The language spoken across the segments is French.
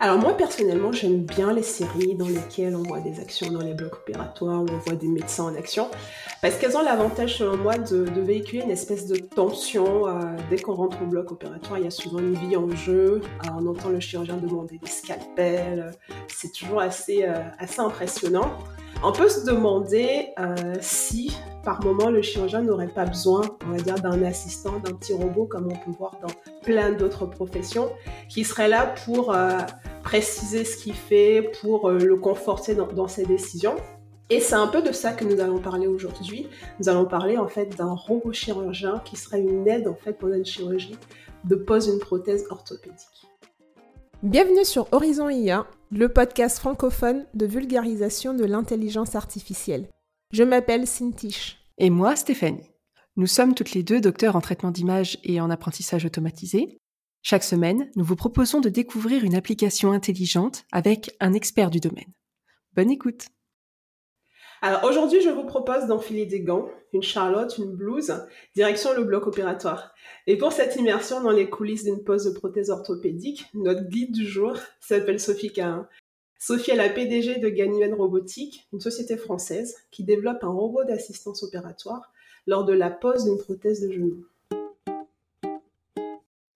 Alors moi personnellement j'aime bien les séries dans lesquelles on voit des actions dans les blocs opératoires, où on voit des médecins en action, parce qu'elles ont l'avantage selon moi de, véhiculer une espèce de tension. Euh, dès qu'on rentre au bloc opératoire, il y a souvent une vie en jeu, euh, on entend le chirurgien demander des scalpels, c'est toujours assez, euh, assez impressionnant. On peut se demander si par moment le chirurgien n'aurait pas besoin, on va dire, d'un assistant, d'un petit robot comme on peut voir dans plein d'autres professions, qui serait là pour préciser ce qu'il fait, pour euh, le conforter dans, ses décisions. Et c'est un peu de ça que nous allons parler aujourd'hui. Nous allons parler en fait d'un robot chirurgien qui serait une aide en fait pendant une chirurgie de pose une prothèse orthopédique. Bienvenue sur Horizon IA, le podcast francophone de vulgarisation de l'intelligence artificielle. Je m'appelle Cintiche. Et moi, Stéphanie. Nous sommes toutes les deux docteurs en traitement d'image et en apprentissage automatisé. Chaque semaine, nous vous proposons de découvrir une application intelligente avec un expert du domaine. Bonne écoute alors aujourd'hui, je vous propose d'enfiler des gants, une charlotte, une blouse, direction le bloc opératoire. Et pour cette immersion dans les coulisses d'une pose de prothèse orthopédique, notre guide du jour s'appelle Sophie Cahin. Sophie est la PDG de Ganymede Robotique, une société française qui développe un robot d'assistance opératoire lors de la pose d'une prothèse de genou.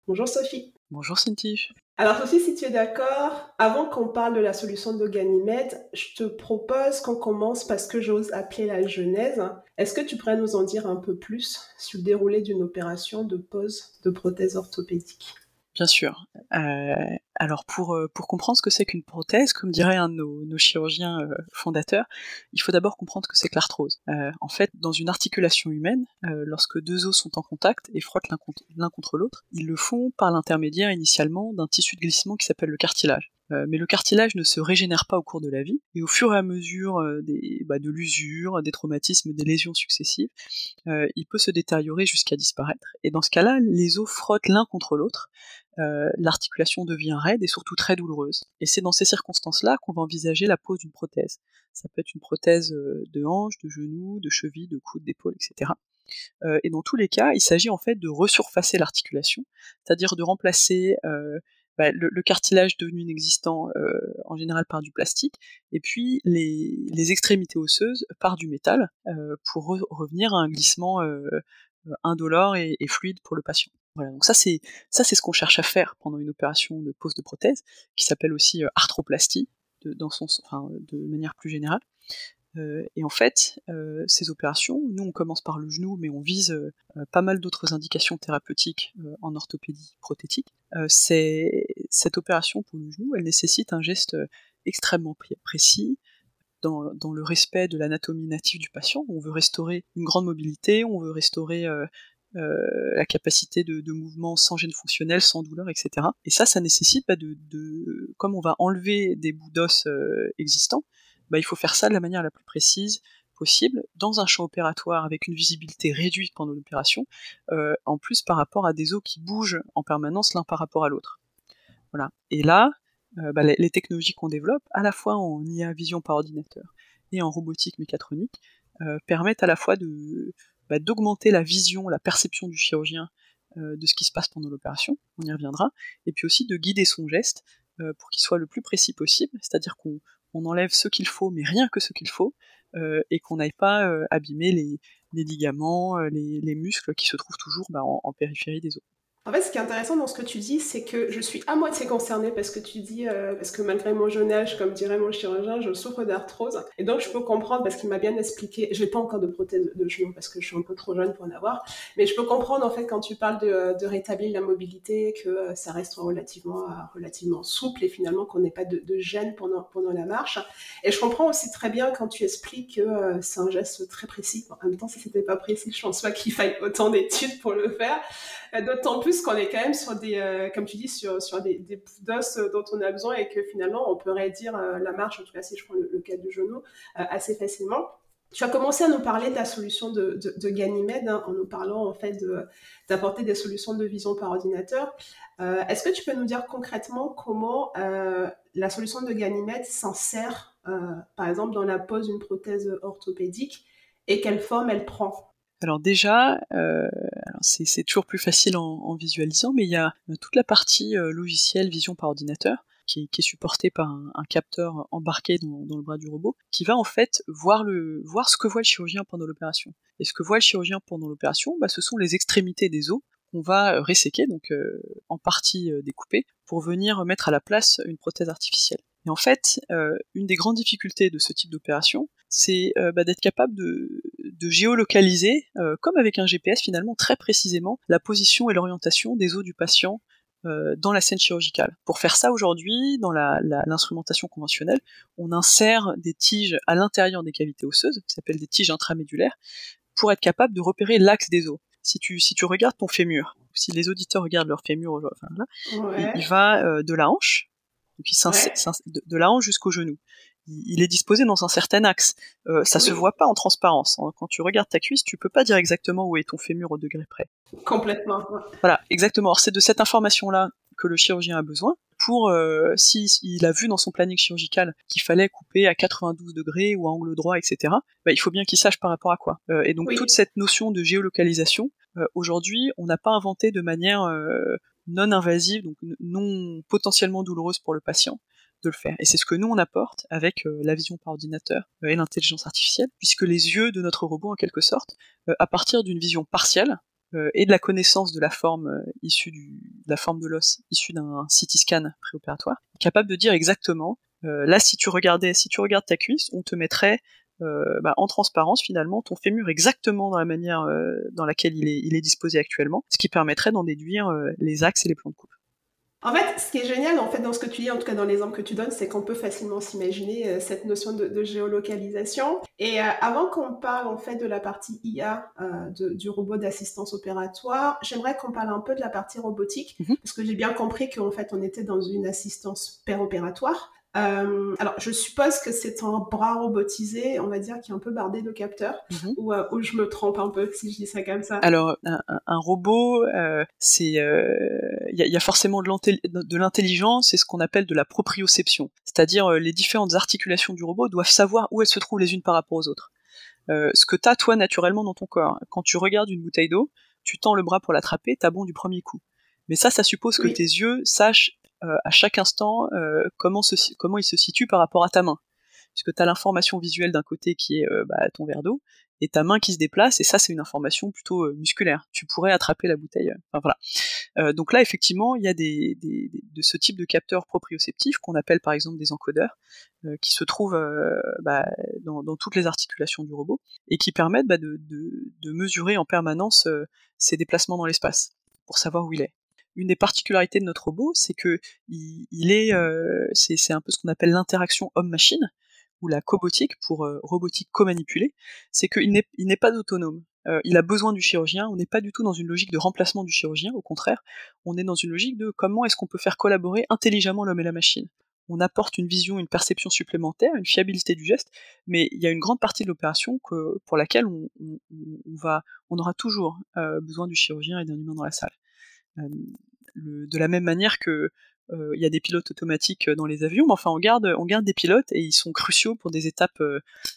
Bonjour Sophie. Bonjour Cynthia. Alors Sophie, si tu es d'accord, avant qu'on parle de la solution de Ganymede, je te propose qu'on commence parce que j'ose appeler la genèse. Est-ce que tu pourrais nous en dire un peu plus sur le déroulé d'une opération de pose de prothèse orthopédique? Bien sûr. Euh, alors pour, euh, pour comprendre ce que c'est qu'une prothèse, comme dirait un de nos, chirurgiens euh, fondateurs, il faut d'abord comprendre ce que c'est que l'arthrose. en fait, dans une articulation humaine, lorsque deux os sont en contact et frottent l'un contre l'autre, ils le font par l'intermédiaire initialement d'un tissu de glissement qui s'appelle le cartilage. Euh, mais le cartilage ne se régénère pas au cours de la vie, et au fur et à mesure euh, bah, de l'usure, des traumatismes, des lésions successives, euh, il peut se détériorer jusqu'à disparaître. Et dans ce cas-là, les os frottent l'un contre l'autre, l'articulation devient raide et surtout très douloureuse. Et c'est dans ces circonstances-là qu'on va envisager la pose d'une prothèse. Ça peut être une prothèse de hanche, de genou, de cheville, de coude, d'épaule, etc. et dans tous les cas, il s'agit en fait de resurfacer l'articulation, c'est-à-dire de remplacer bah, le, cartilage devenu inexistant euh, en général par du plastique, et puis les, extrémités osseuses par du métal euh, pour revenir à un glissement euh, indolore et, fluide pour le patient. Voilà, donc ça c'est ça c'est ce qu'on cherche à faire pendant une opération de pose de prothèse, qui s'appelle aussi arthroplastie, de, dans son, enfin, de manière plus générale. Euh, et en fait, euh, ces opérations, nous on commence par le genou, mais on vise euh, pas mal d'autres indications thérapeutiques en orthopédie prothétique. cette opération pour le genou, elle nécessite un geste extrêmement précis, dans, le respect de l'anatomie native du patient. On veut restaurer une grande mobilité, on veut restaurer euh, la capacité de, mouvement sans gêne fonctionnelle, sans douleur, etc. Et ça, ça nécessite bah, de, de, comme on va enlever des bouts d'os euh, existants, bah, il faut faire ça de la manière la plus précise possible, dans un champ opératoire avec une visibilité réduite pendant l'opération, euh, en plus par rapport à des os qui bougent en permanence l'un par rapport à l'autre. Voilà. Et là, euh, bah, les, technologies qu'on développe, à la fois en IA vision par ordinateur et en robotique mécatronique, euh, permettent à la fois de d'augmenter la vision, la perception du chirurgien de ce qui se passe pendant l'opération, on y reviendra, et puis aussi de guider son geste pour qu'il soit le plus précis possible, c'est-à-dire qu'on on enlève ce qu'il faut, mais rien que ce qu'il faut, euh, et qu'on n'aille pas euh, abîmer les, ligaments, euh, les, muscles qui se trouvent toujours bah, en, périphérie des os. En fait, ce qui est intéressant dans ce que tu dis, c'est que je suis à moitié concernée parce que tu dis, euh, parce que malgré mon jeune âge, comme dirait mon chirurgien, je souffre d'arthrose. Et donc, je peux comprendre parce qu'il m'a bien expliqué, je n'ai pas encore de prothèse de genou parce que je suis un peu trop jeune pour en avoir, mais je peux comprendre en fait quand tu parles de, de rétablir la mobilité, que euh, ça reste relativement, euh, relativement souple et finalement qu'on n'ait pas de, de, gêne pendant, pendant la marche. Et je comprends aussi très bien quand tu expliques que c'est un geste très précis. En même temps, si c'était pas précis, je pense pas qu'il faille autant d'études pour le faire. D'autant plus qu'on est quand même sur des, euh, comme tu dis, sur, des, des d'os dont on a besoin et que finalement on peut réduire euh, la marche, en tout cas si je prends le, cas du genou, euh, assez facilement. Tu as commencé à nous parler de la solution de, de, hein, en nous parlant en fait d'apporter des solutions de vision par ordinateur. Est-ce que tu peux nous dire concrètement comment la solution de Ganymede s'en sert, par exemple, dans la pose d'une prothèse orthopédique et quelle forme elle prend? Alors déjà, euh, c'est toujours plus facile en, visualisant, mais il y a euh, toute la partie euh, logicielle vision par ordinateur qui est, supporté par un, capteur embarqué dans, le bras du robot, qui va en fait voir, ce que voit le chirurgien pendant l'opération. Et ce que voit le chirurgien pendant l'opération, bah, ce sont les extrémités des os qu'on va resséquer, donc en partie découper, pour venir mettre à la place une prothèse artificielle. Et en fait, une des grandes difficultés de ce type d'opération, c'est bah, d'être capable de, de géolocaliser, euh, comme avec un GPS finalement, très précisément la position et l'orientation des os du patient euh, dans la scène chirurgicale. Pour faire ça aujourd'hui, dans l'instrumentation conventionnelle, on insère des tiges à l'intérieur des cavités osseuses, qui s'appellent des tiges intramédulaires, pour être capable de repérer l'axe des os. Si tu, si tu regardes ton fémur, si les auditeurs regardent leur fémur, enfin, là, il, va euh, de la hanche, donc de, de la hanche jusqu'au genou il est disposé dans un certain axe. Euh, ça se voit pas en transparence. Hein. Quand tu regardes ta cuisse, tu peux pas dire exactement où est ton fémur au degré près. Complètement. Voilà, exactement. c'est de cette information-là que le chirurgien a besoin pour, euh, si il a vu dans son planning chirurgical qu'il fallait couper à 92 degrés ou à angle droit, etc. Bah, il faut bien qu'il sache par rapport à quoi. Euh, et donc toute cette notion de géolocalisation, euh, aujourd'hui, on n'a pas inventé de manière non invasive, donc non potentiellement douloureuse pour le patient, de le faire. Et c'est ce que nous on apporte avec euh, la vision par ordinateur euh, et l'intelligence artificielle, puisque les yeux de notre robot, en quelque sorte, euh, à partir d'une vision partielle et de la connaissance de la forme issue du, de la forme de l'os issue d'un CT scan préopératoire, capable de dire exactement là si tu regardais, si tu regardes ta cuisse, on te mettrait bah, en transparence finalement ton fémur exactement dans la manière dans laquelle il est, il est disposé actuellement, ce qui permettrait d'en déduire les axes et les plans de coupe. En fait, ce qui est génial, en fait, dans ce que tu dis, en tout cas dans l'exemple que tu donnes, c'est qu'on peut facilement s'imaginer euh, cette notion de, géolocalisation. Et euh, avant qu'on parle en fait de la partie IA euh, du robot d'assistance opératoire, j'aimerais qu'on parle un peu de la partie robotique, mhm. parce que j'ai bien compris qu'en fait, on était dans une assistance péropératoire. Euh, alors, je suppose que c'est un bras robotisé, on va dire, qui est un peu bardé de capteurs, mhm. ou, euh, ou, je me trompe un peu si je dis ça comme ça. Alors, un, robot, euh, c'est, il y, y, a forcément de l'intelligence et ce qu'on appelle de la proprioception, c'est-à-dire les différentes articulations du robot doivent savoir où elles se trouvent les unes par rapport aux autres. ce que t'as toi naturellement dans ton corps, quand tu regardes une bouteille d'eau, tu tends le bras pour l'attraper, t'as bon du premier coup. Mais ça, ça suppose que tes yeux sachent à chaque instant euh, comment, il se situe par rapport à ta main. Puisque tu as l'information visuelle d'un côté qui est euh, bah, ton verre d'eau, et ta main qui se déplace, et ça c'est une information plutôt musculaire. Tu pourrais attraper la bouteille. Voilà. donc là effectivement, il y a de ce type de capteurs proprioceptifs qu'on appelle par exemple des encodeurs, qui se trouvent bah, dans, toutes les articulations du robot et qui permettent bah, de, mesurer en permanence ses déplacements dans l'espace pour savoir où il est une des particularités de notre robot, c'est que il, est, euh, c'est un peu ce qu'on appelle l'interaction homme-machine ou la cobotique pour euh, robotique co-manipulée, c'est qu'il n'est pas autonome. Euh, il a besoin du chirurgien. On n'est pas du tout dans une logique de remplacement du chirurgien. Au contraire, on est dans une logique de comment est-ce qu'on peut faire collaborer intelligemment l'homme et la machine. On apporte une vision, une perception supplémentaire, une fiabilité du geste, mais il y a une grande partie de l'opération pour laquelle on, on, va, on aura toujours besoin du chirurgien et d'un humain dans la salle. De la même manière que il y a des pilotes automatiques dans les avions, mais enfin on garde, on garde des pilotes et ils sont cruciaux pour des étapes,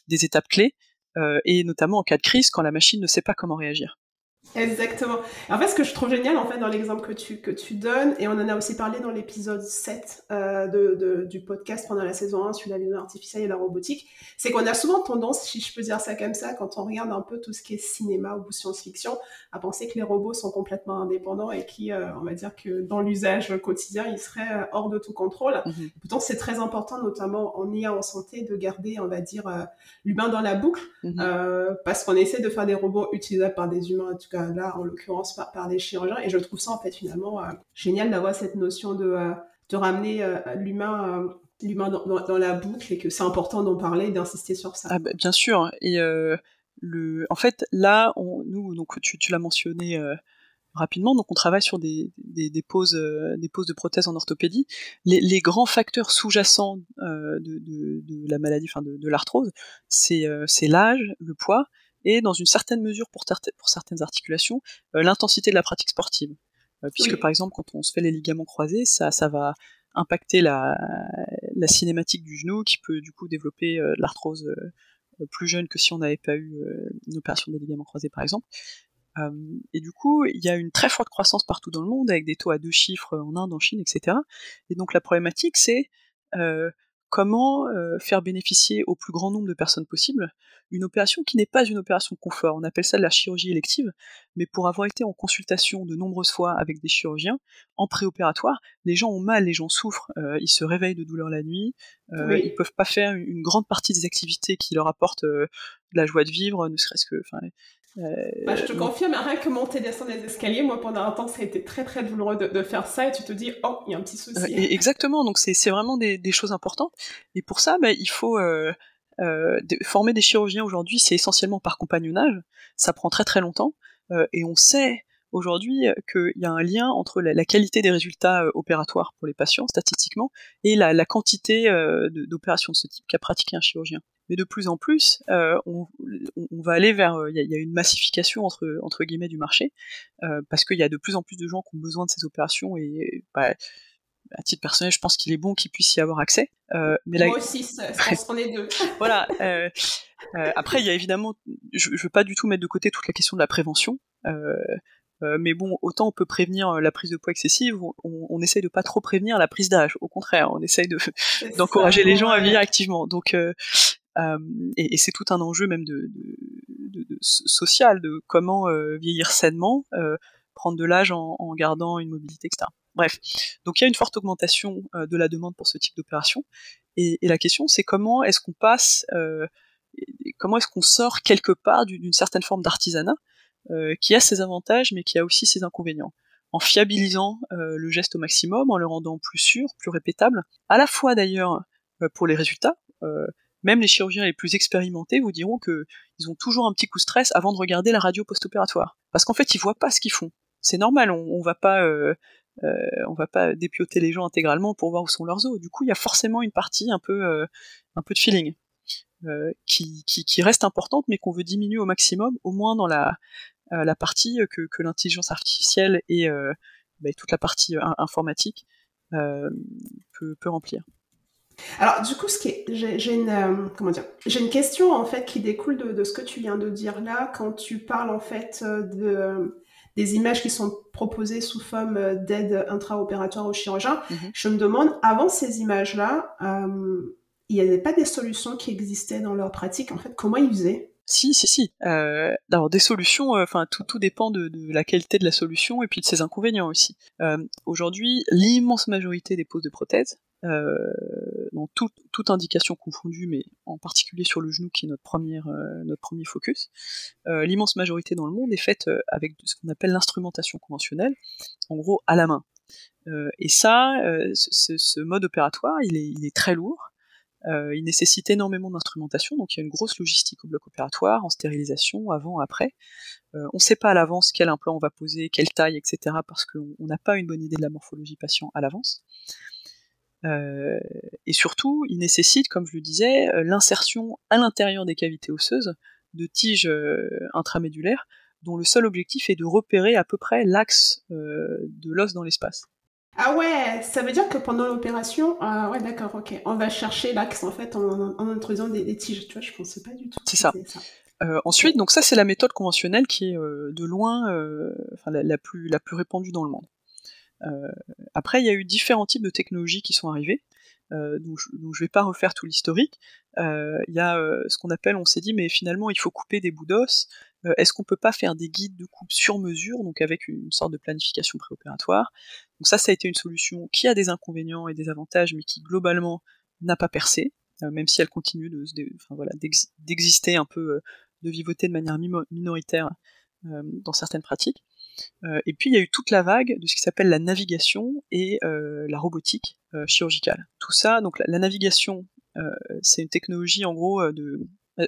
des étapes clés, et notamment en cas de crise quand la machine ne sait pas comment réagir. Exactement. En fait, ce que je trouve génial en fait dans l'exemple que tu, que tu donnes, et on en a aussi parlé dans l'épisode 7 euh, de, du podcast pendant la saison 1 sur la vision artificielle et la robotique, c'est qu'on a souvent tendance, si je peux dire ça comme ça, quand on regarde un peu tout ce qui est cinéma ou science-fiction, à penser que les robots sont complètement indépendants et qui, euh, on va dire que dans l'usage quotidien, ils seraient euh, hors de tout contrôle. Mhm. Pourtant, c'est très important, notamment en IA en santé, de garder, on va dire, l'humain dans la boucle, mhm. parce qu'on essaie de faire des robots utilisables par des humains, en tout cas là en l'occurrence par, des chirurgiens. Et je trouve ça en fait finalement euh, génial d'avoir cette notion de, euh, de ramener euh, l'humain l'humain dans, la boucle et que c'est important d'en parler, d'insister sur ça. Ah bah, bien sûr. Et le, en fait, là, on, nous, donc tu, l'as mentionné rapidement, donc on travaille sur des, des, poses, des poses de prothèses en orthopédie. Les, les grands facteurs sous-jacents de, la maladie, enfin de, de l'arthrose, c'est l'âge, le poids et dans une certaine mesure pour, pour certaines articulations, euh, l'intensité de la pratique sportive. Euh, puisque par exemple, quand on se fait les ligaments croisés, ça, ça va impacter la, la cinématique du genou qui peut du coup développer euh, l'arthrose plus jeune que si on n'avait pas eu une opération des ligaments croisés par exemple. et du coup, il y a une très forte croissance partout dans le monde, avec des taux à deux chiffres en Inde, en Chine, etc. Et donc la problématique, c'est comment faire bénéficier au plus grand nombre de personnes possible une opération qui n'est pas une opération confort. On appelle ça de la chirurgie élective, mais pour avoir été en consultation de nombreuses fois avec des chirurgiens, en préopératoire, les gens ont mal, les gens souffrent, ils se réveillent de douleur la nuit, euh, ils peuvent pas faire une grande partie des activités qui leur apportent de la joie de vivre, ne serait-ce que... Bah, je te confirme, rien que monter descendre les escaliers, moi pendant un temps ça a été très très douloureux de, faire ça. Et tu te dis oh il y a un petit souci. exactement, donc c'est vraiment des, choses importantes. Et pour ça bah, il faut euh, euh, former des chirurgiens aujourd'hui c'est essentiellement par compagnonnage, ça prend très très longtemps. Euh, et on sait aujourd'hui qu'il y a un lien entre la, qualité des résultats opératoires pour les patients statistiquement et la, la quantité d'opérations de ce type qu'a pratiqué un chirurgien mais de plus en plus, euh, on, on, va aller vers, il y, y, a une massification entre entre guillemets du marché, euh, parce qu'il y a de plus en plus de gens qui ont besoin de ces opérations et bah, à titre personnel, je pense qu'il est bon qu'ils puissent y avoir accès. Euh, mais Moi aussi, ça, on est deux. voilà. Euh, euh, après, il y a évidemment, je, je veux pas du tout mettre de côté toute la question de la prévention. Euh, euh, mais bon, autant on peut prévenir euh, la prise de poids excessive, on, on, essaye de pas trop prévenir la prise d'âge. Au contraire, on essaye de d'encourager les gens à vieillir activement. Donc, euh, euh, et, et c'est tout un enjeu même de, de, de, de social, de comment euh, vieillir sainement, euh, prendre de l'âge en, en, gardant une mobilité, etc. Bref, donc il y a une forte augmentation de la demande pour ce type d'opération. Et, et, la question, c'est comment est-ce qu'on passe, comment est-ce qu'on sort quelque part d'une certaine forme d'artisanat qui a ses avantages, mais qui a aussi ses inconvénients en fiabilisant euh, le geste au maximum, en le rendant plus sûr, plus répétable, à la fois d'ailleurs euh, pour les résultats, euh, même les chirurgiens les plus expérimentés vous diront que ils ont toujours un petit coup de stress avant de regarder la radio post-opératoire, parce qu'en fait ils voient pas ce qu'ils font. C'est normal, on, on va pas euh, euh, va pas dépioter les gens intégralement pour voir où sont leurs os. Du coup, il y a forcément une partie un peu euh, de feeling qui, reste importante, mais qu'on veut diminuer au maximum, au moins dans la partie que, l'intelligence artificielle et bah, toute la partie informatique peut remplir. Alors, du coup, ce qui j'ai, une, euh, comment dire, j'ai une question en fait qui découle de, de, ce que tu viens de dire là, quand tu parles en fait euh, de des images qui sont proposées sous forme euh, d'aide intraopératoire au chirurgien. Mm Je me demande, avant ces images-là, euh, il n'y avait pas des solutions qui existaient dans leur pratique. En fait, comment ils faisaient? Si, si, si. Euh, alors des solutions, enfin tout, tout dépend de, de, la qualité de la solution et puis de ses inconvénients aussi. Euh, Aujourd'hui, l'immense majorité des poses de prothèses euh, dans tout, toute indication confondue, mais en particulier sur le genou qui est notre, euh, notre premier focus, euh, l'immense majorité dans le monde est faite avec ce qu'on appelle l'instrumentation conventionnelle, en gros à la main. et ça, ce, mode opératoire, il est, très lourd. Euh, il nécessite énormément d'instrumentation, donc il y a une grosse logistique au bloc opératoire, en stérilisation, avant, après. Euh, on ne sait pas à l'avance quel implant on va poser, quelle taille, etc., parce qu'on n'a pas une bonne idée de la morphologie patient à l'avance. Euh, et surtout, il nécessite, comme je le disais, euh, l'insertion à l'intérieur des cavités osseuses de tiges euh, intramédulaires dont le seul objectif est de repérer à peu près l'axe de l'os dans l'espace. Ah ouais, ça veut dire que pendant l'opération, ah ouais d'accord, ok, on va chercher l'axe en fait en, introduisant des, tiges, tu vois, je pensais pas du tout. C'est ça. Euh, ensuite, donc ça c'est la méthode conventionnelle qui est de loin euh, enfin, la, la, plus, la plus répandue dans le monde. Euh, après, il y a eu différents types de technologies qui sont arrivées. Euh, donc, je, je vais pas refaire tout l'historique. Euh, il y a ce qu'on appelle, on s'est dit, mais finalement il faut couper des bouts d'os. Est-ce qu'on peut pas faire des guides de coupe sur mesure, donc avec une, sorte de planification préopératoire? Donc ça, ça a été une solution qui a des inconvénients et des avantages, mais qui globalement n'a pas percé, même si elle continue d'exister un peu, de vivoter de manière minoritaire dans certaines pratiques. Euh, et puis il y a eu toute la vague de ce qui s'appelle la navigation et euh, la robotique euh, chirurgicale. Tout ça, donc la, navigation, c'est une technologie en gros de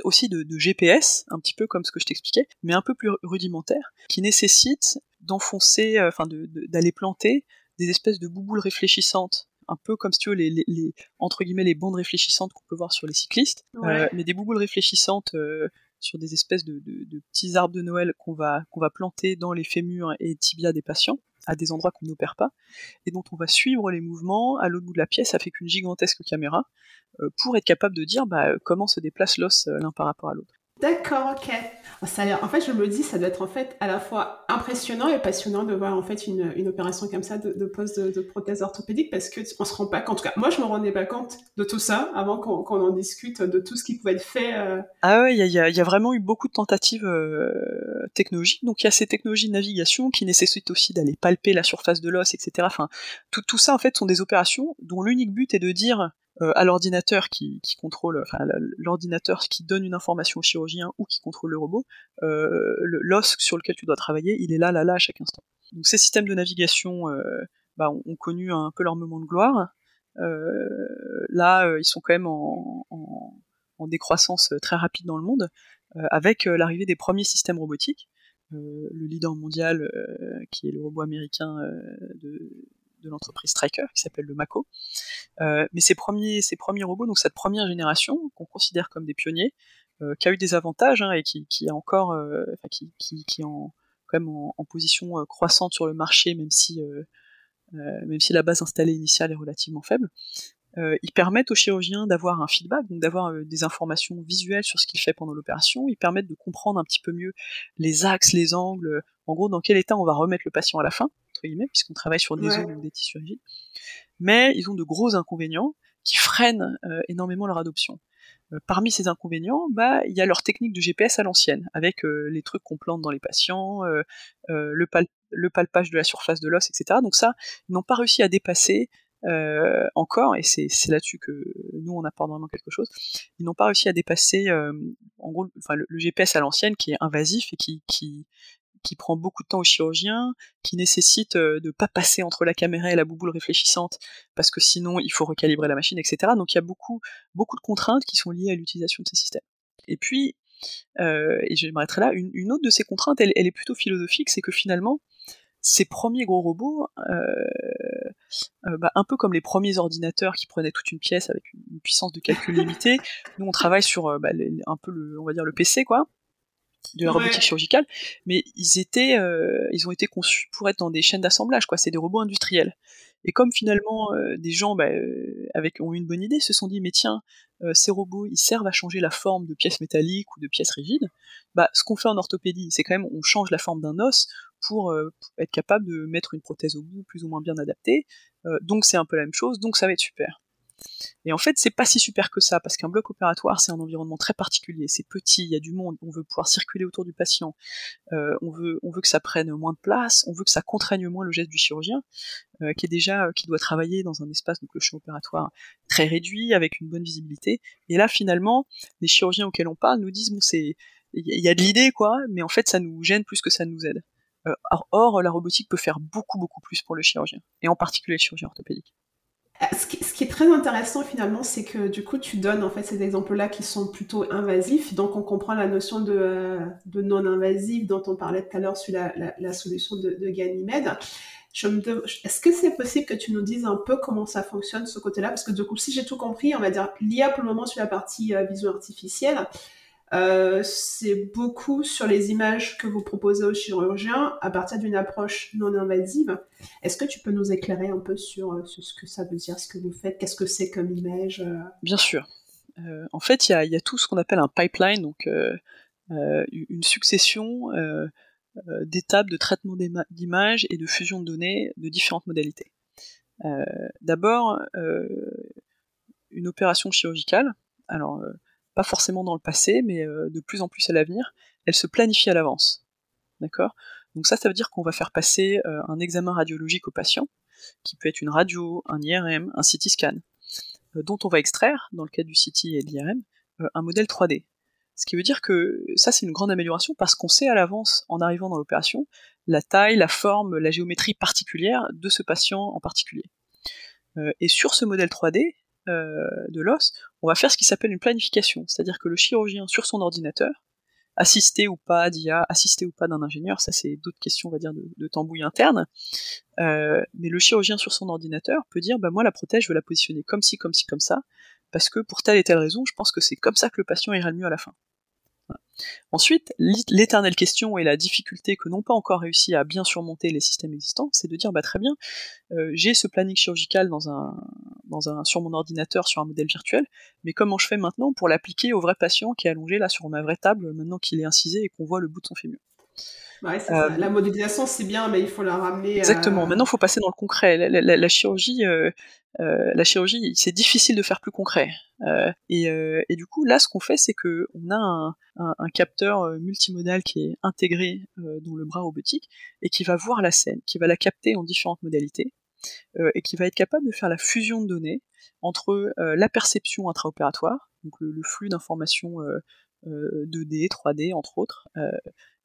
aussi de, de, GPS, un petit peu comme ce que je t'expliquais, mais un peu plus rudimentaire, qui nécessite d'enfoncer, enfin d'aller planter des espèces de bouboules réfléchissantes un peu comme si tu veux les, les, les, entre guillemets les bandes réfléchissantes qu'on peut voir sur les cyclistes, ouais. euh, mais des bouboules réfléchissantes euh, sur des espèces de, petits arbres de Noël qu'on va, qu'on va planter dans les fémurs et tibias des patients, à des endroits qu'on n'opère pas, et dont on va suivre les mouvements à l'autre bout de la pièce avec une gigantesque caméra, euh, pour être capable de dire bah, comment se déplace l'os euh, l'un par rapport à l'autre. D'accord, ok. Ça en fait, je me dis, ça doit être en fait à la fois impressionnant et passionnant de voir en fait une, une opération comme ça de, de pose de, prothèse orthopédique parce que on se rend pas compte. En tout cas, moi, je me rendais pas compte de tout ça avant qu'on en discute de tout ce qui pouvait être fait. Euh. Ah ouais, il y a, y a, vraiment eu beaucoup de tentatives euh, technologiques. Donc il y a ces technologies de navigation qui nécessitent aussi d'aller palper la surface de l'os, etc. Enfin, tout, tout ça en fait sont des opérations dont l'unique but est de dire à l'ordinateur qui, qui, contrôle, enfin l'ordinateur qui donne une information au chirurgien ou qui contrôle le robot, euh, l'os sur lequel tu dois travailler, il est là, là, là à chaque instant. Donc ces systèmes de navigation euh, bah, ont, connu un peu leur moment de gloire. Euh, là, ils sont quand même en, en, en, décroissance très rapide dans le monde, avec l'arrivée des premiers systèmes robotiques. le leader mondial, qui est le robot américain de, de l'entreprise Striker qui s'appelle le Mako. Euh, mais ces premiers, ces premiers robots, donc cette première génération qu'on considère comme des pionniers, euh, qui a eu des avantages hein, et qui, qui encore, euh, qui, est en, quand même en, position croissante sur le marché, même si, même si la base installée initiale est relativement faible. ils permettent aux chirurgiens d'avoir un feedback, donc d'avoir des informations visuelles sur ce qu'il fait pendant l'opération. Ils permettent de comprendre un petit peu mieux les axes, les angles, en gros dans quel état on va remettre le patient à la fin puisqu'on travaille sur des zones ou des tissus rigides. Mais ils ont de gros inconvénients qui freinent euh, énormément leur adoption. Euh, parmi ces inconvénients, bah, il y a leur technique de GPS à l'ancienne, avec euh, les trucs qu'on plante dans les patients, le, le, palpage de la surface de l'os, etc. Donc ça, ils n'ont pas réussi à dépasser encore, et c'est là-dessus que nous on apporte vraiment quelque chose. Ils n'ont pas réussi à dépasser, en gros, enfin, le, le, GPS à l'ancienne qui est invasif et qui, qui, qui prend beaucoup de temps au chirurgien, qui nécessite euh, de pas passer entre la caméra et la bouboule réfléchissante, parce que sinon il faut recalibrer la machine, etc. Donc il y a beaucoup, beaucoup de contraintes qui sont liées à l'utilisation de ces systèmes. Et puis, euh, et je m'arrêterai là, une, autre de ces contraintes, elle, est plutôt philosophique, c'est que finalement, ces premiers gros robots, euh, bah, un peu comme les premiers ordinateurs qui prenaient toute une pièce avec une puissance de calcul limitée, nous on travaille sur bah, un peu le, on va dire le PC quoi de la robotique chirurgicale, mais ils étaient, euh, ils ont été conçus pour être dans des chaînes d'assemblage, quoi. C'est des robots industriels. Et comme finalement euh, des gens, bah, euh, avec ont eu une bonne idée, se sont dit mais tiens, ces robots, ils servent à changer la forme de pièces métalliques ou de pièces rigides. Bah, ce qu'on fait en orthopédie, c'est quand même on change la forme d'un os pour, être capable de mettre une prothèse au bout plus ou moins bien adaptée. donc c'est un peu la même chose, donc ça va être super. Et en fait, c'est pas si super que ça, parce qu'un bloc opératoire, c'est un environnement très particulier. C'est petit, il y a du monde, on veut pouvoir circuler autour du patient, euh, on, veut, que ça prenne moins de place, on veut que ça contraigne moins le geste du chirurgien, euh, qui est déjà, euh, qui doit travailler dans un espace, donc le champ opératoire très réduit, avec une bonne visibilité. Et là, finalement, les chirurgiens auxquels on parle nous disent, bon, il y a de l'idée, quoi, mais en fait, ça nous gêne plus que ça nous aide. or, la robotique peut faire beaucoup, beaucoup plus pour le chirurgien, et en particulier le chirurgien orthopédique. Ce qui, est très intéressant finalement, c'est que du coup, tu donnes en fait ces exemples-là qui sont plutôt invasifs. Donc, on comprend la notion de, euh, de non-invasif dont on parlait tout à l'heure sur la, la, solution de, de Ganymède. Est-ce que c'est possible que tu nous dises un peu comment ça fonctionne ce côté-là? Parce que du coup, si j'ai tout compris, on va dire l'IA pour le moment sur la partie euh, vision artificielle, euh, c'est beaucoup sur les images que vous proposez aux chirurgiens à partir d'une approche non invasive. Est-ce que tu peux nous éclairer un peu sur, euh, ce que ça veut dire, ce que vous faites, qu'est-ce que c'est comme image euh? Bien sûr. en fait, il y a, tout ce qu'on appelle un pipeline, donc une succession d'étapes de traitement d'images et de fusion de données de différentes modalités. D'abord, une opération chirurgicale. Alors, pas forcément dans le passé, mais euh, de plus en plus à l'avenir, elle se planifie à l'avance. D'accord? Donc ça, ça veut dire qu'on va faire passer euh, un examen radiologique au patient, qui peut être une radio, un IRM, un CT scan, euh, dont on va extraire, dans le cas du CT et de l'IRM, un modèle 3D. Ce qui veut dire que ça, c'est une grande amélioration parce qu'on sait à l'avance, en arrivant dans l'opération, la taille, la forme, la géométrie particulière de ce patient en particulier. et sur ce modèle 3D, euh, de l'os, on va faire ce qui s'appelle une planification, c'est-à-dire que le chirurgien sur son ordinateur, assisté ou pas d'IA, assisté ou pas d'un ingénieur, ça c'est d'autres questions, on va dire, de, tambouille interne, euh, mais le chirurgien sur son ordinateur peut dire, bah moi la prothèse, je veux la positionner comme ci, comme ci, comme ça, parce que pour telle et telle raison, je pense que c'est comme ça que le patient ira le mieux à la fin. Ensuite, l'éternelle question et la difficulté que n'ont pas encore réussi à bien surmonter les systèmes existants, c'est de dire bah très bien, euh, j'ai ce planning chirurgical dans un dans un, sur mon ordinateur sur un modèle virtuel, mais comment je fais maintenant pour l'appliquer au vrai patient qui est allongé là sur ma vraie table, maintenant qu'il est incisé et qu'on voit le bout de son fémur? Euh, la modélisation, c'est bien, mais il faut la ramener. Exactement. Maintenant, il faut passer dans le concret. La, chirurgie, euh, euh, la chirurgie, c'est difficile de faire plus concret. Et, du coup, là, ce qu'on fait, c'est que on a un, capteur multimodal qui est intégré dans le bras robotique et qui va voir la scène, qui va la capter en différentes modalités et qui va être capable de faire la fusion de données entre la perception intraopératoire, donc le, flux d'informations 2D, 3D entre autres,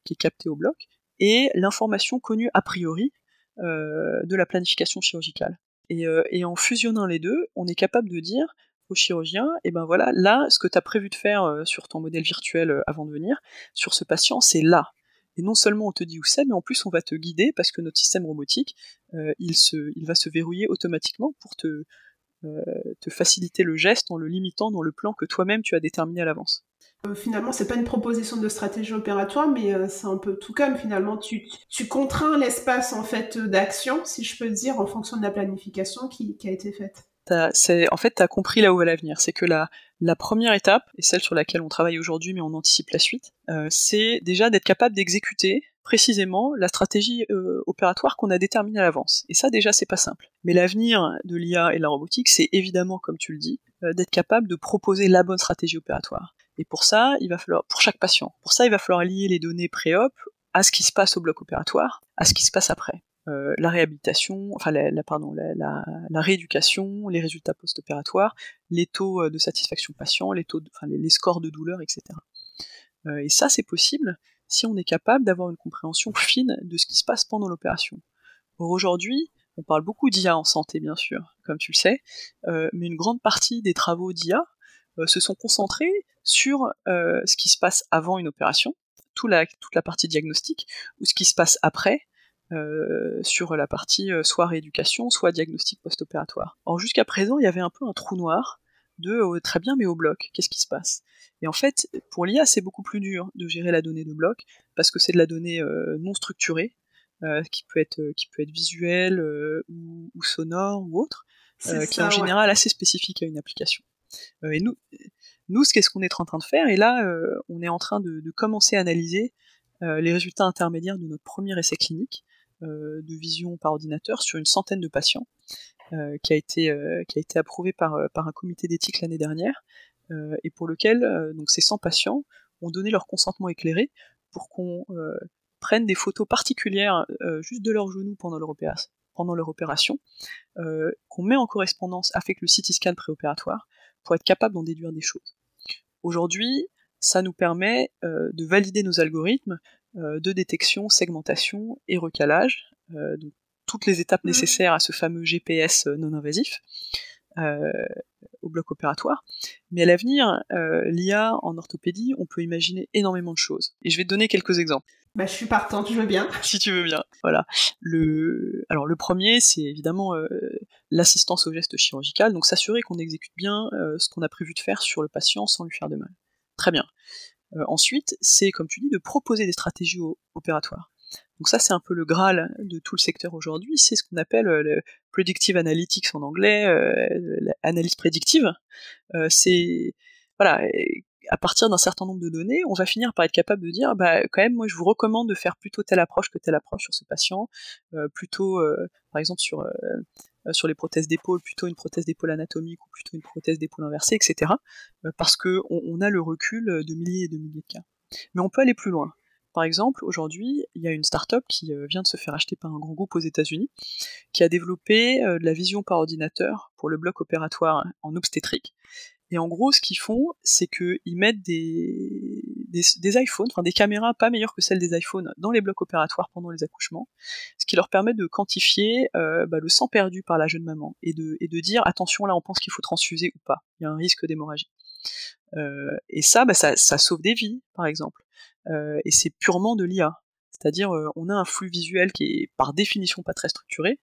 qui est capté au bloc, et l'information connue a priori euh, de la planification chirurgicale. Euh, et, en fusionnant les deux, on est capable de dire au chirurgien, et eh ben voilà, là, ce que tu as prévu de faire euh, sur ton modèle virtuel avant de venir, sur ce patient, c'est là. Et non seulement on te dit où c'est, mais en plus on va te guider parce que notre système robotique, il, se, il va se verrouiller automatiquement pour te, te faciliter le geste en le limitant dans le plan que toi-même tu as déterminé à l'avance. Euh, finalement, c'est pas une proposition de stratégie opératoire, mais euh, c'est un peu tout comme finalement tu, tu contrains l'espace en fait d'action, si je peux dire, en fonction de la planification qui a été faite. C'est, en fait, tu as compris là où va l'avenir. C'est que la, la première étape, et celle sur laquelle on travaille aujourd'hui, mais on anticipe la suite, euh, c'est déjà d'être capable d'exécuter précisément la stratégie opératoire qu'on a déterminée à l'avance. Et ça, déjà, c'est pas simple. Mais l'avenir de l'IA et de la robotique, c'est évidemment, comme tu le dis, d'être capable de proposer la bonne stratégie opératoire. Et pour ça, il va falloir, pour chaque patient, pour ça, il va falloir lier les données pré-op à ce qui se passe au bloc opératoire, à ce qui se passe après. Euh, la réhabilitation, la, rééducation, les résultats post-opératoires, les taux euh, de satisfaction patient, les enfin les, scores de douleur, etc. Euh, et ça, c'est possible si on est capable d'avoir une compréhension fine de ce qui se passe pendant l'opération. Or aujourd'hui, on parle beaucoup d'IA en santé, bien sûr, comme tu le sais, mais une grande partie des travaux d'IA se sont concentrés sur ce qui se passe avant une opération, toute la partie diagnostique, ou ce qui se passe après, euh, sur la partie euh, soit rééducation, soit diagnostic post-opératoire. Or jusqu'à présent, il y avait un peu un trou noir de très bien, mais au bloc, qu'est-ce qui se passe? Et en fait, pour l'IA, c'est beaucoup plus dur de gérer la donnée de bloc parce que c'est de la donnée non structurée, qui peut être qui peut être visuelle ou, ou, sonore ou autre, qui est en général assez spécifique à une application. et nous, nous, ce qu'est-ce qu'on est en train de faire, et là, euh, on est en train de, commencer à analyser euh, les résultats intermédiaires de notre premier essai clinique euh, de vision par ordinateur sur une centaine de patients, qui a été qui a été approuvé par un comité d'éthique l'année dernière, et pour lequel ces 100 patients ont donné leur consentement éclairé pour qu'on prenne des photos particulières juste de leurs genoux pendant leur opération, pendant leur opération, qu'on met en correspondance avec le CT scan préopératoire pour être capable d'en déduire des choses. Aujourd'hui, ça nous permet euh, de valider nos algorithmes euh, de détection, segmentation et recalage, euh, donc toutes les étapes mmh. nécessaires à ce fameux GPS non invasif au bloc opératoire. Mais à l'avenir, l'IA en orthopédie, on peut imaginer énormément de choses. Et je vais te donner quelques exemples. Bah, je suis partante, je veux bien. si tu veux bien. Voilà. Le, alors le premier, c'est évidemment euh, l'assistance au geste chirurgical, donc s'assurer qu'on exécute bien euh, ce qu'on a prévu de faire sur le patient sans lui faire de mal. Très bien. Euh, ensuite, c'est comme tu dis de proposer des stratégies opératoires. Donc ça, c'est un peu le graal de tout le secteur aujourd'hui. C'est ce qu'on appelle le predictive analytics en anglais, l'analyse prédictive. c'est voilà, à partir d'un certain nombre de données, on va finir par être capable de dire, bah quand même, moi je vous recommande de faire plutôt telle approche que telle approche sur ce patient, euh, plutôt, euh, par exemple sur euh, sur les prothèses d'épaule, plutôt une prothèse d'épaule anatomique ou plutôt une prothèse d'épaule inversée, etc. parce que on, a le recul de milliers et de milliers de cas. Mais on peut aller plus loin. Par exemple, aujourd'hui, il y a une start-up qui vient de se faire acheter par un grand groupe aux États-Unis, qui a développé de la vision par ordinateur pour le bloc opératoire en obstétrique, et en gros, ce qu'ils font, c'est qu'ils mettent des, des, iPhones, enfin des caméras pas meilleures que celles des iPhones dans les blocs opératoires pendant les accouchements, ce qui leur permet de quantifier euh, bah, le sang perdu par la jeune maman et de, et de dire attention là, on pense qu'il faut transfuser ou pas, il y a un risque d'hémorragie. Euh, et ça, bah, ça, ça, sauve des vies, par exemple. Euh, et c'est purement de l'IA. C'est-à-dire, on a un flux visuel qui est par définition pas très structuré,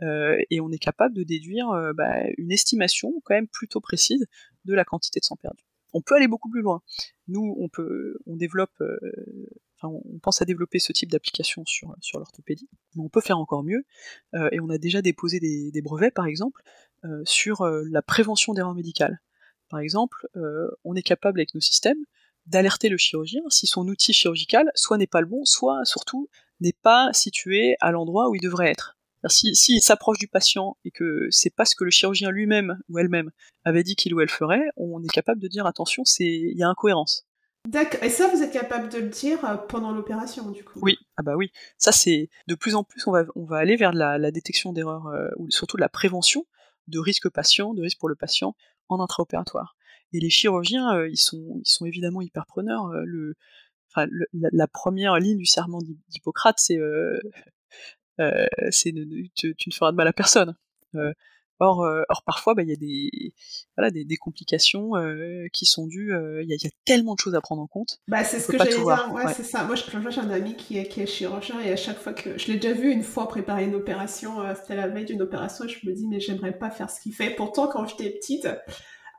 et on est capable de déduire bah, une estimation quand même plutôt précise de la quantité de sang perdu. On peut aller beaucoup plus loin. Nous, on peut, on développe, euh, on pense à développer ce type d'application sur, sur l'orthopédie, mais on peut faire encore mieux, et on a déjà déposé des, brevets, par exemple, sur la prévention d'erreurs médicales. Par exemple, on est capable avec nos systèmes d'alerter le chirurgien si son outil chirurgical soit n'est pas le bon, soit surtout n'est pas situé à l'endroit où il devrait être. S'il si, s'approche du patient et que c'est pas ce que le chirurgien lui-même ou elle-même avait dit qu'il ou elle ferait, on est capable de dire attention, c'est il y a incohérence. D'accord. Et ça, vous êtes capable de le dire euh, pendant l'opération, du coup? Oui, ah bah oui. Ça, c'est de plus en plus, on va, on va aller vers la, détection d'erreurs, euh, ou surtout la prévention de risques patients, de risques pour le patient en intraopératoire. Et les chirurgiens, euh, ils, sont, ils sont évidemment hyper preneurs. le, enfin, la, première ligne du serment d'Hippocrate, c'est euh, tu, tu, ne feras de mal à personne. Euh, or, euh, or, parfois, bah, il y a des, voilà, des, des complications qui sont dues. Il y, y, a tellement de choses à prendre en compte. Bah, c'est ce que j'allais dire. Ouais, c'est ça. Moi, j'ai un ami qui est, qui est chirurgien et à chaque fois que je l'ai déjà vu une fois préparer une opération, c'était la veille d'une opération, et je me dis mais j'aimerais pas faire ce qu'il fait. Pourtant, quand j'étais petite,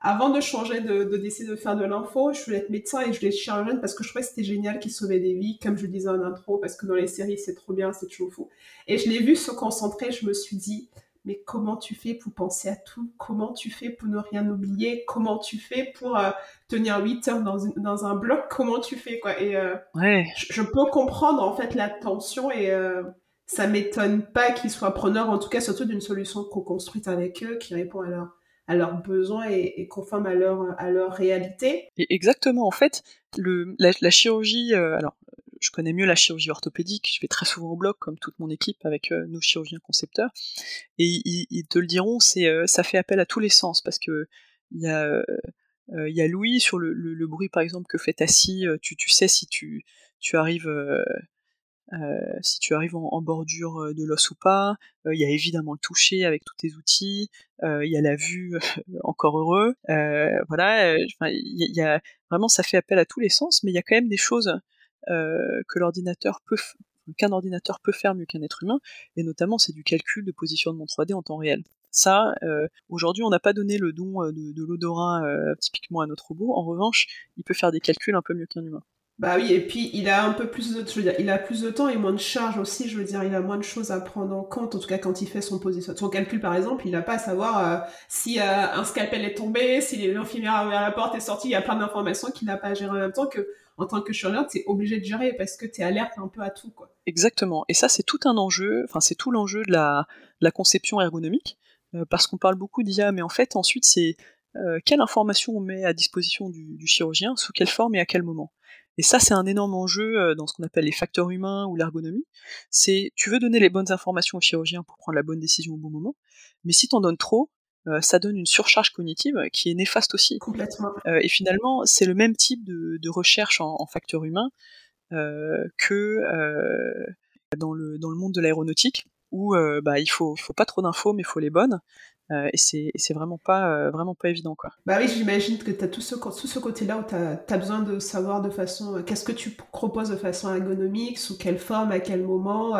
avant de changer de, de décider de faire de l'info, je voulais être médecin et je voulais être chirurgienne parce que je trouvais que c'était génial qu'il sauvait des vies, comme je le disais en intro, parce que dans les séries, c'est trop bien, c'est toujours fou. Et je l'ai vu se concentrer, je me suis dit, mais comment tu fais pour penser à tout? Comment tu fais pour ne rien oublier? Comment tu fais pour euh, tenir 8 heures dans, dans, un bloc? Comment tu fais quoi? Et euh, ouais. je, peux comprendre en fait la tension et euh, ça m'étonne pas qu'ils soient preneurs, en tout cas surtout d'une solution co-construite avec eux qui répond à leur à leurs besoins et, conforme à leur, à leur réalité. exactement, en fait, le, la, chirurgie, euh, alors je connais mieux la chirurgie orthopédique, je vais très souvent au bloc comme toute mon équipe avec euh, nos chirurgiens concepteurs, et ils, te le diront, euh, ça fait appel à tous les sens parce que il y a il y a Louis sur le, le, bruit par exemple que fait assis, tu, tu sais si tu, tu arrives euh, si tu arrives en, bordure euh, de l'os ou pas. Euh, il y a évidemment le toucher avec tous tes outils. Il y a la vue, encore heureux. voilà, vraiment ça fait appel à tous les sens, mais il y a quand même des choses que l'ordinateur peut qu'un ordinateur peut faire mieux qu'un être humain, et notamment c'est du calcul de positionnement 3D en temps réel. Ça, aujourd'hui, on n'a pas donné le don de l'odorat typiquement à notre robot. En revanche, il peut faire des calculs un peu mieux qu'un humain. Bah oui, et puis il a un peu plus de, je de temps et moins de charge aussi. Je veux dire, il a moins de choses à prendre en compte. En tout cas, quand il fait son position, son calcul par exemple, il n'a pas à savoir euh, si euh, un scalpel est tombé, si l'infirmière a ouvert la porte et sorti. Il y a plein d'informations qu'il n'a pas à gérer en même temps que en tant que chirurgien, tu es obligé de gérer parce que tu es alerte un peu à tout. Quoi. Exactement. Et ça, c'est tout un enjeu. Enfin, c'est tout l'enjeu de la, conception ergonomique. Euh, parce qu'on parle beaucoup d'IA, mais en fait, ensuite, c'est quelle information on met à disposition du chirurgien, sous quelle forme et à quel moment. Et ça, c'est un énorme enjeu euh, dans ce qu'on appelle les facteurs humains ou l'ergonomie. C'est, tu veux donner les bonnes informations au chirurgien pour prendre la bonne décision au bon moment, mais si t'en donnes trop, euh, ça donne une surcharge cognitive qui est néfaste aussi. Complètement. Euh, et finalement, c'est le même type de, de recherche en, en facteurs humains que dans, le, dans le monde de l'aéronautique, où bah, il faut, faut pas trop d'infos, mais il faut les bonnes. Euh, et c'est vraiment pas euh, vraiment pas évident quoi. Bah oui, j'imagine que tu as tout ce, tout ce côté-là où tu as, besoin de savoir de façon euh, qu'est-ce que tu proposes de façon ergonomique, sous quelle forme, à quel moment.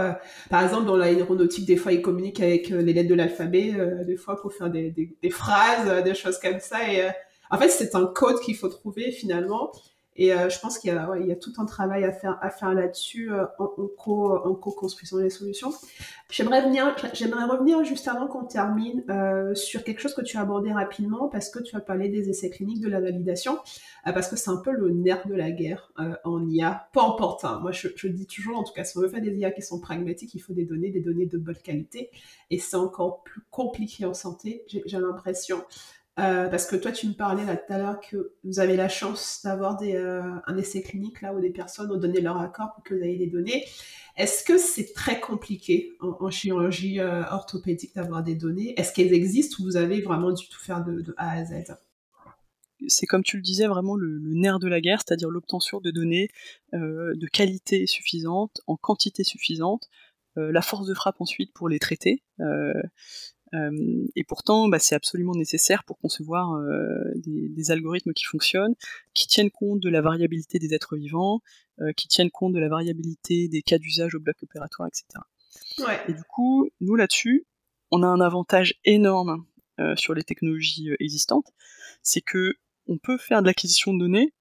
par exemple, dans l'aéronautique, des fois ils communiquent avec les lettres de l'alphabet, des fois pour faire des, des, des, phrases, des choses comme ça et en fait, c'est un code qu'il faut trouver finalement et euh, je pense qu'il y, a tout un travail à faire, là-dessus euh, en, co, en co-construisant les solutions. J'aimerais venir, j'aimerais revenir juste avant qu'on termine euh, sur quelque chose que tu as abordé rapidement parce que tu as parlé des essais cliniques, de la validation, parce que c'est un peu le nerf de la guerre en IA, pas en porte. Hein. Moi, je, dis toujours, en tout cas, si on veut faire des IA qui sont pragmatiques, il faut des données, des données de bonne qualité, et c'est encore plus compliqué en santé, j'ai l'impression. Euh, parce que toi, tu me parlais tout à l'heure que vous avez la chance d'avoir euh, un essai clinique là où des personnes ont donné leur accord pour que vous ayez des données. Est-ce que c'est très compliqué en, chirurgie euh, orthopédique d'avoir des données? Est-ce qu'elles existent ou vous avez vraiment dû tout faire de, A à Z? C'est comme tu le disais vraiment le, nerf de la guerre, c'est-à-dire l'obtention de données de qualité suffisante, en quantité suffisante, la force de frappe ensuite pour les traiter. Et pourtant, bah, c'est absolument nécessaire pour concevoir euh, des, algorithmes qui fonctionnent, qui tiennent compte de la variabilité des êtres vivants, euh, qui tiennent compte de la variabilité des cas d'usage au bloc opératoire, etc. Et du coup, nous là-dessus, on a un avantage énorme sur les technologies existantes, c'est que on peut faire de l'acquisition de données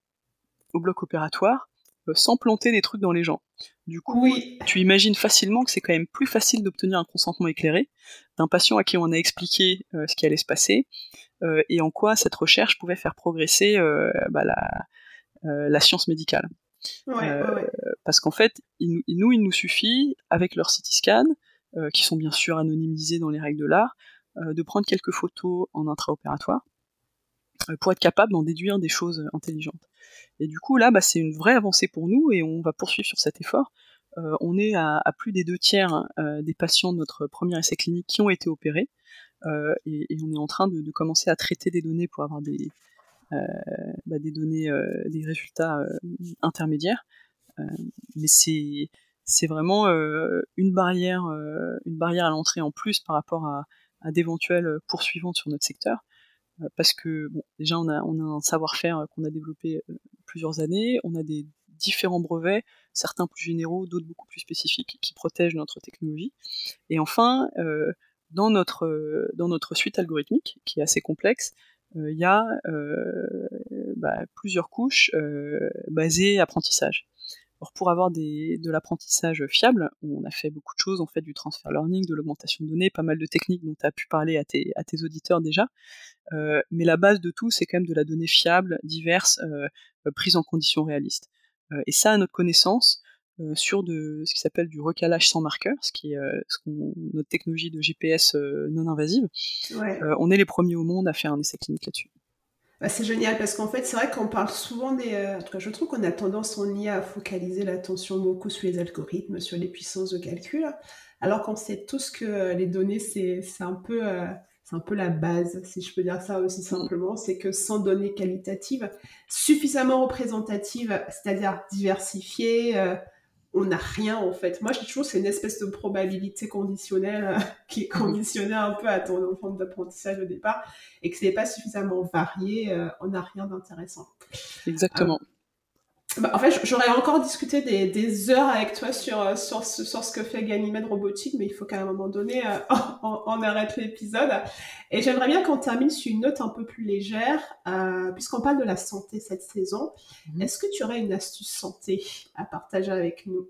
au bloc opératoire sans planter des trucs dans les gens. Du coup, tu imagines facilement que c'est quand même plus facile d'obtenir un consentement éclairé d'un patient à qui on a expliqué ce qui allait se passer et en quoi cette recherche pouvait faire progresser bah, la, science médicale. Parce qu'en fait, il, nous, il nous suffit, avec leur CT scan, qui sont bien sûr anonymisés dans les règles de l'art, de prendre quelques photos en intraopératoire pour être capable d'en déduire des choses intelligentes. Et du coup, là, bah, c'est une vraie avancée pour nous et on va poursuivre sur cet effort. Euh, on est à, plus des deux tiers euh, des patients de notre premier essai clinique qui ont été opérés euh, et, on est en train de, commencer à traiter des données pour avoir des, bah, des données, des résultats intermédiaires. mais c'est c'est vraiment une barrière, une barrière à l'entrée en plus par rapport à, à d'éventuelles poursuivantes sur notre secteur. Euh, parce que déjà on a, on a un savoir-faire euh, qu'on a développé euh, plusieurs années, on a des différents brevets, certains plus généraux, d'autres beaucoup plus spécifiques, qui protègent notre technologie. Et enfin, dans, notre, dans notre suite algorithmique, qui est assez complexe, il y a bah, plusieurs couches basées apprentissage. Alors pour avoir des, de l'apprentissage fiable, on a fait beaucoup de choses, on fait du transfer learning, de l'augmentation de données, pas mal de techniques dont tu as pu parler à tes, à tes auditeurs déjà. Euh, mais la base de tout, c'est quand même de la donnée fiable, diverse, euh, euh, prise en conditions réalistes. et ça, à notre connaissance, sur de, ce qui s'appelle du recalage sans marqueur, ce qui est ce notre technologie de GPS non invasive, on est les premiers au monde à faire un essai clinique là-dessus. Bah, c'est génial parce qu'en fait, c'est vrai qu'on parle souvent des. Euh, en tout cas, je trouve qu'on a tendance en IA à focaliser l'attention beaucoup sur les algorithmes, sur les puissances de calcul, alors qu'on sait tous que euh, les données, c'est un peu. Euh, c'est un peu la base, si je peux dire ça aussi simplement, c'est que sans données qualitatives, suffisamment représentatives, c'est-à-dire diversifiées, on n'a rien en fait. Moi, je dis toujours c'est une espèce de probabilité conditionnelle euh, qui est conditionnée un peu à ton forme d'apprentissage au départ et que ce n'est pas suffisamment varié, euh, on n'a rien d'intéressant. Exactement. Euh, bah, en fait, j'aurais encore discuté des, heures avec toi sur, sur, sur, ce que fait Ganymede Robotique, mais il faut qu'à un moment donné, on, arrête l'épisode. Et j'aimerais bien qu'on termine sur une note un peu plus légère, puisqu'on parle de la santé cette saison. Mhm. Est-ce que tu aurais une astuce santé à partager avec nous?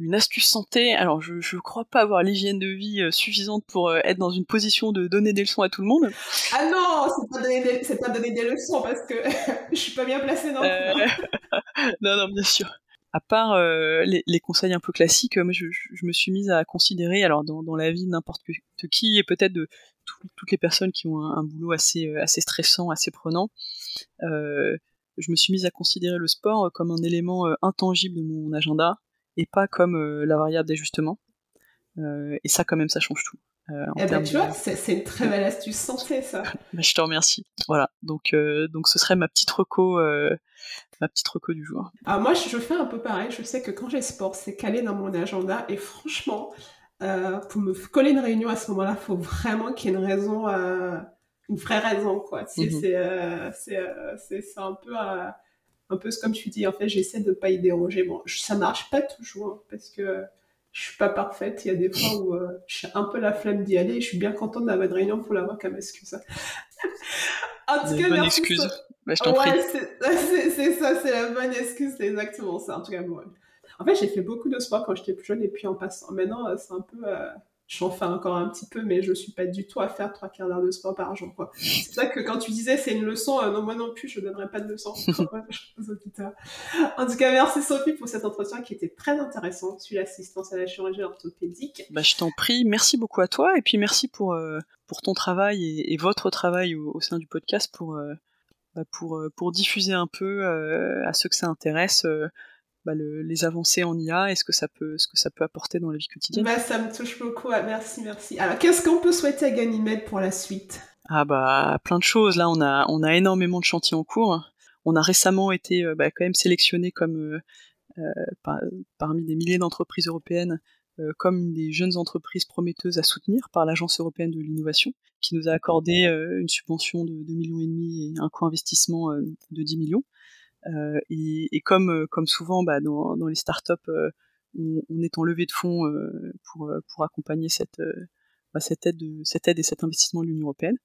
Une astuce santé, alors je ne crois pas avoir l'hygiène de vie euh, suffisante pour euh, être dans une position de donner des leçons à tout le monde. Ah non, c'est pas donner des, pas donner des leçons parce que je suis pas bien placée non. Hein. Euh, non, non, bien sûr. À part les, les, conseils un peu classiques, moi je, me suis mise à considérer, alors dans, la vie n'importe qui et peut-être de toutes les personnes qui ont un, boulot assez, assez stressant, assez prenant, je me suis mise à considérer le sport comme un élément intangible de mon agenda et pas comme euh, la variable d'ajustement. Euh, et ça, quand même, ça change tout. Euh, eh ben, tu vois, c'est une très belle astuce santé, ça. Bah, je te remercie. Voilà, donc, donc ce serait ma petite reco, ma petite reco du jour. Alors moi, je, fais un peu pareil. Je sais que quand j'ai sport, c'est calé dans mon agenda. Et franchement, pour me coller une réunion à ce moment-là, il faut vraiment qu'il y ait une raison, une vraie raison, quoi. Mhm. C'est un peu un peu comme tu dis, en fait, j'essaie de pas y déroger. Bon, ça marche pas toujours parce que je suis pas parfaite. Il y a des fois où euh, j'ai un peu la flemme d'y aller. je suis bien contente d'avoir une réunion pour l'avoir comme excuse. en tout cas, bonne excuse. Bah, je t'en ouais, C'est ça, c'est la bonne excuse, c'est exactement ça. En tout cas, moi. En fait, j'ai fait beaucoup de sport quand j'étais plus jeune et puis en passant. Maintenant, euh, c'est un peu. Euh, j'en fais encore un petit peu, mais je suis pas du tout à faire trois quarts d'heure de sport par jour. Quoi. C'est pour ça que quand tu disais c'est une leçon, euh, non moi non plus, je donnerai pas de leçon en tout cas, merci Sophie pour cet entretien qui était très intéressant sur l'assistance à la chirurgie orthopédique. Bah, je t'en prie, merci beaucoup à toi et puis merci pour euh, pour ton travail et, votre travail au, sein du podcast pour euh, bah, pour pour diffuser un peu à ceux que ça intéresse bah, les avancées en IA et ce que ça peut, ce que ça peut apporter dans la vie quotidienne. Bah, ça me touche beaucoup. merci, merci. Alors, qu'est-ce qu'on peut souhaiter à Ganymede pour la suite? Ah bah plein de choses. Là, on a, on a énormément de chantiers en cours. On a récemment été euh, bah, quand même sélectionné comme euh, euh, parmi des milliers d'entreprises européennes comme des jeunes entreprises prometteuses à soutenir par l'Agence européenne de l'innovation, qui nous a accordé une subvention de 2 millions et demi et un co-investissement de 10 millions. Euh, et, comme, euh, comme souvent bah, dans, dans les startups, euh, on, est en levée de fonds pour, pour accompagner cette, bah, cette, aide de, cette aide et cet investissement de l'Union européenne.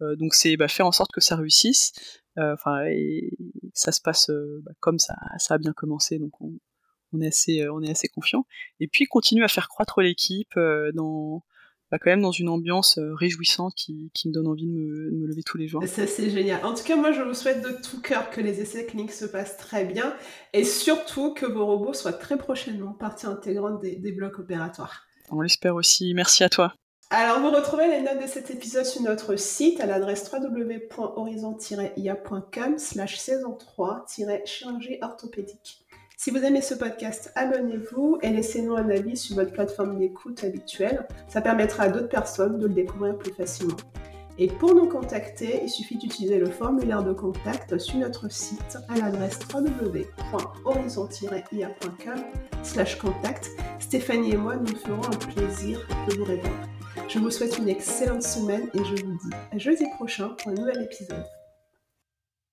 donc c'est bah, faire en sorte que ça réussisse. Enfin, et ça se passe bah, comme ça, ça a bien commencé. Donc on, on est assez, on est assez confiant. Et puis continue à faire croître l'équipe dans bah, quand même dans une ambiance réjouissante qui, qui, me donne envie de me, de me lever tous les jours. Ça, c'est génial. En tout cas, moi, je vous souhaite de tout cœur que les essais cliniques se passent très bien et surtout que vos robots soient très prochainement partie intégrante des, des blocs opératoires. On l'espère aussi. Merci à toi. Alors, vous retrouvez les notes de cet épisode sur notre site à l'adresse www.horizon-ia.com slash saison 3-chirurgie orthopédique. Si vous aimez ce podcast, abonnez-vous et laissez-nous un avis sur votre plateforme d'écoute habituelle. Ça permettra à d'autres personnes de le découvrir plus facilement. Et pour nous contacter, il suffit d'utiliser le formulaire de contact sur notre site à l'adresse www.horizon-ia.com slash contact. Stéphanie et moi nous ferons un plaisir de vous répondre. Je vous souhaite une excellente semaine et je vous dis à jeudi prochain pour un nouvel épisode.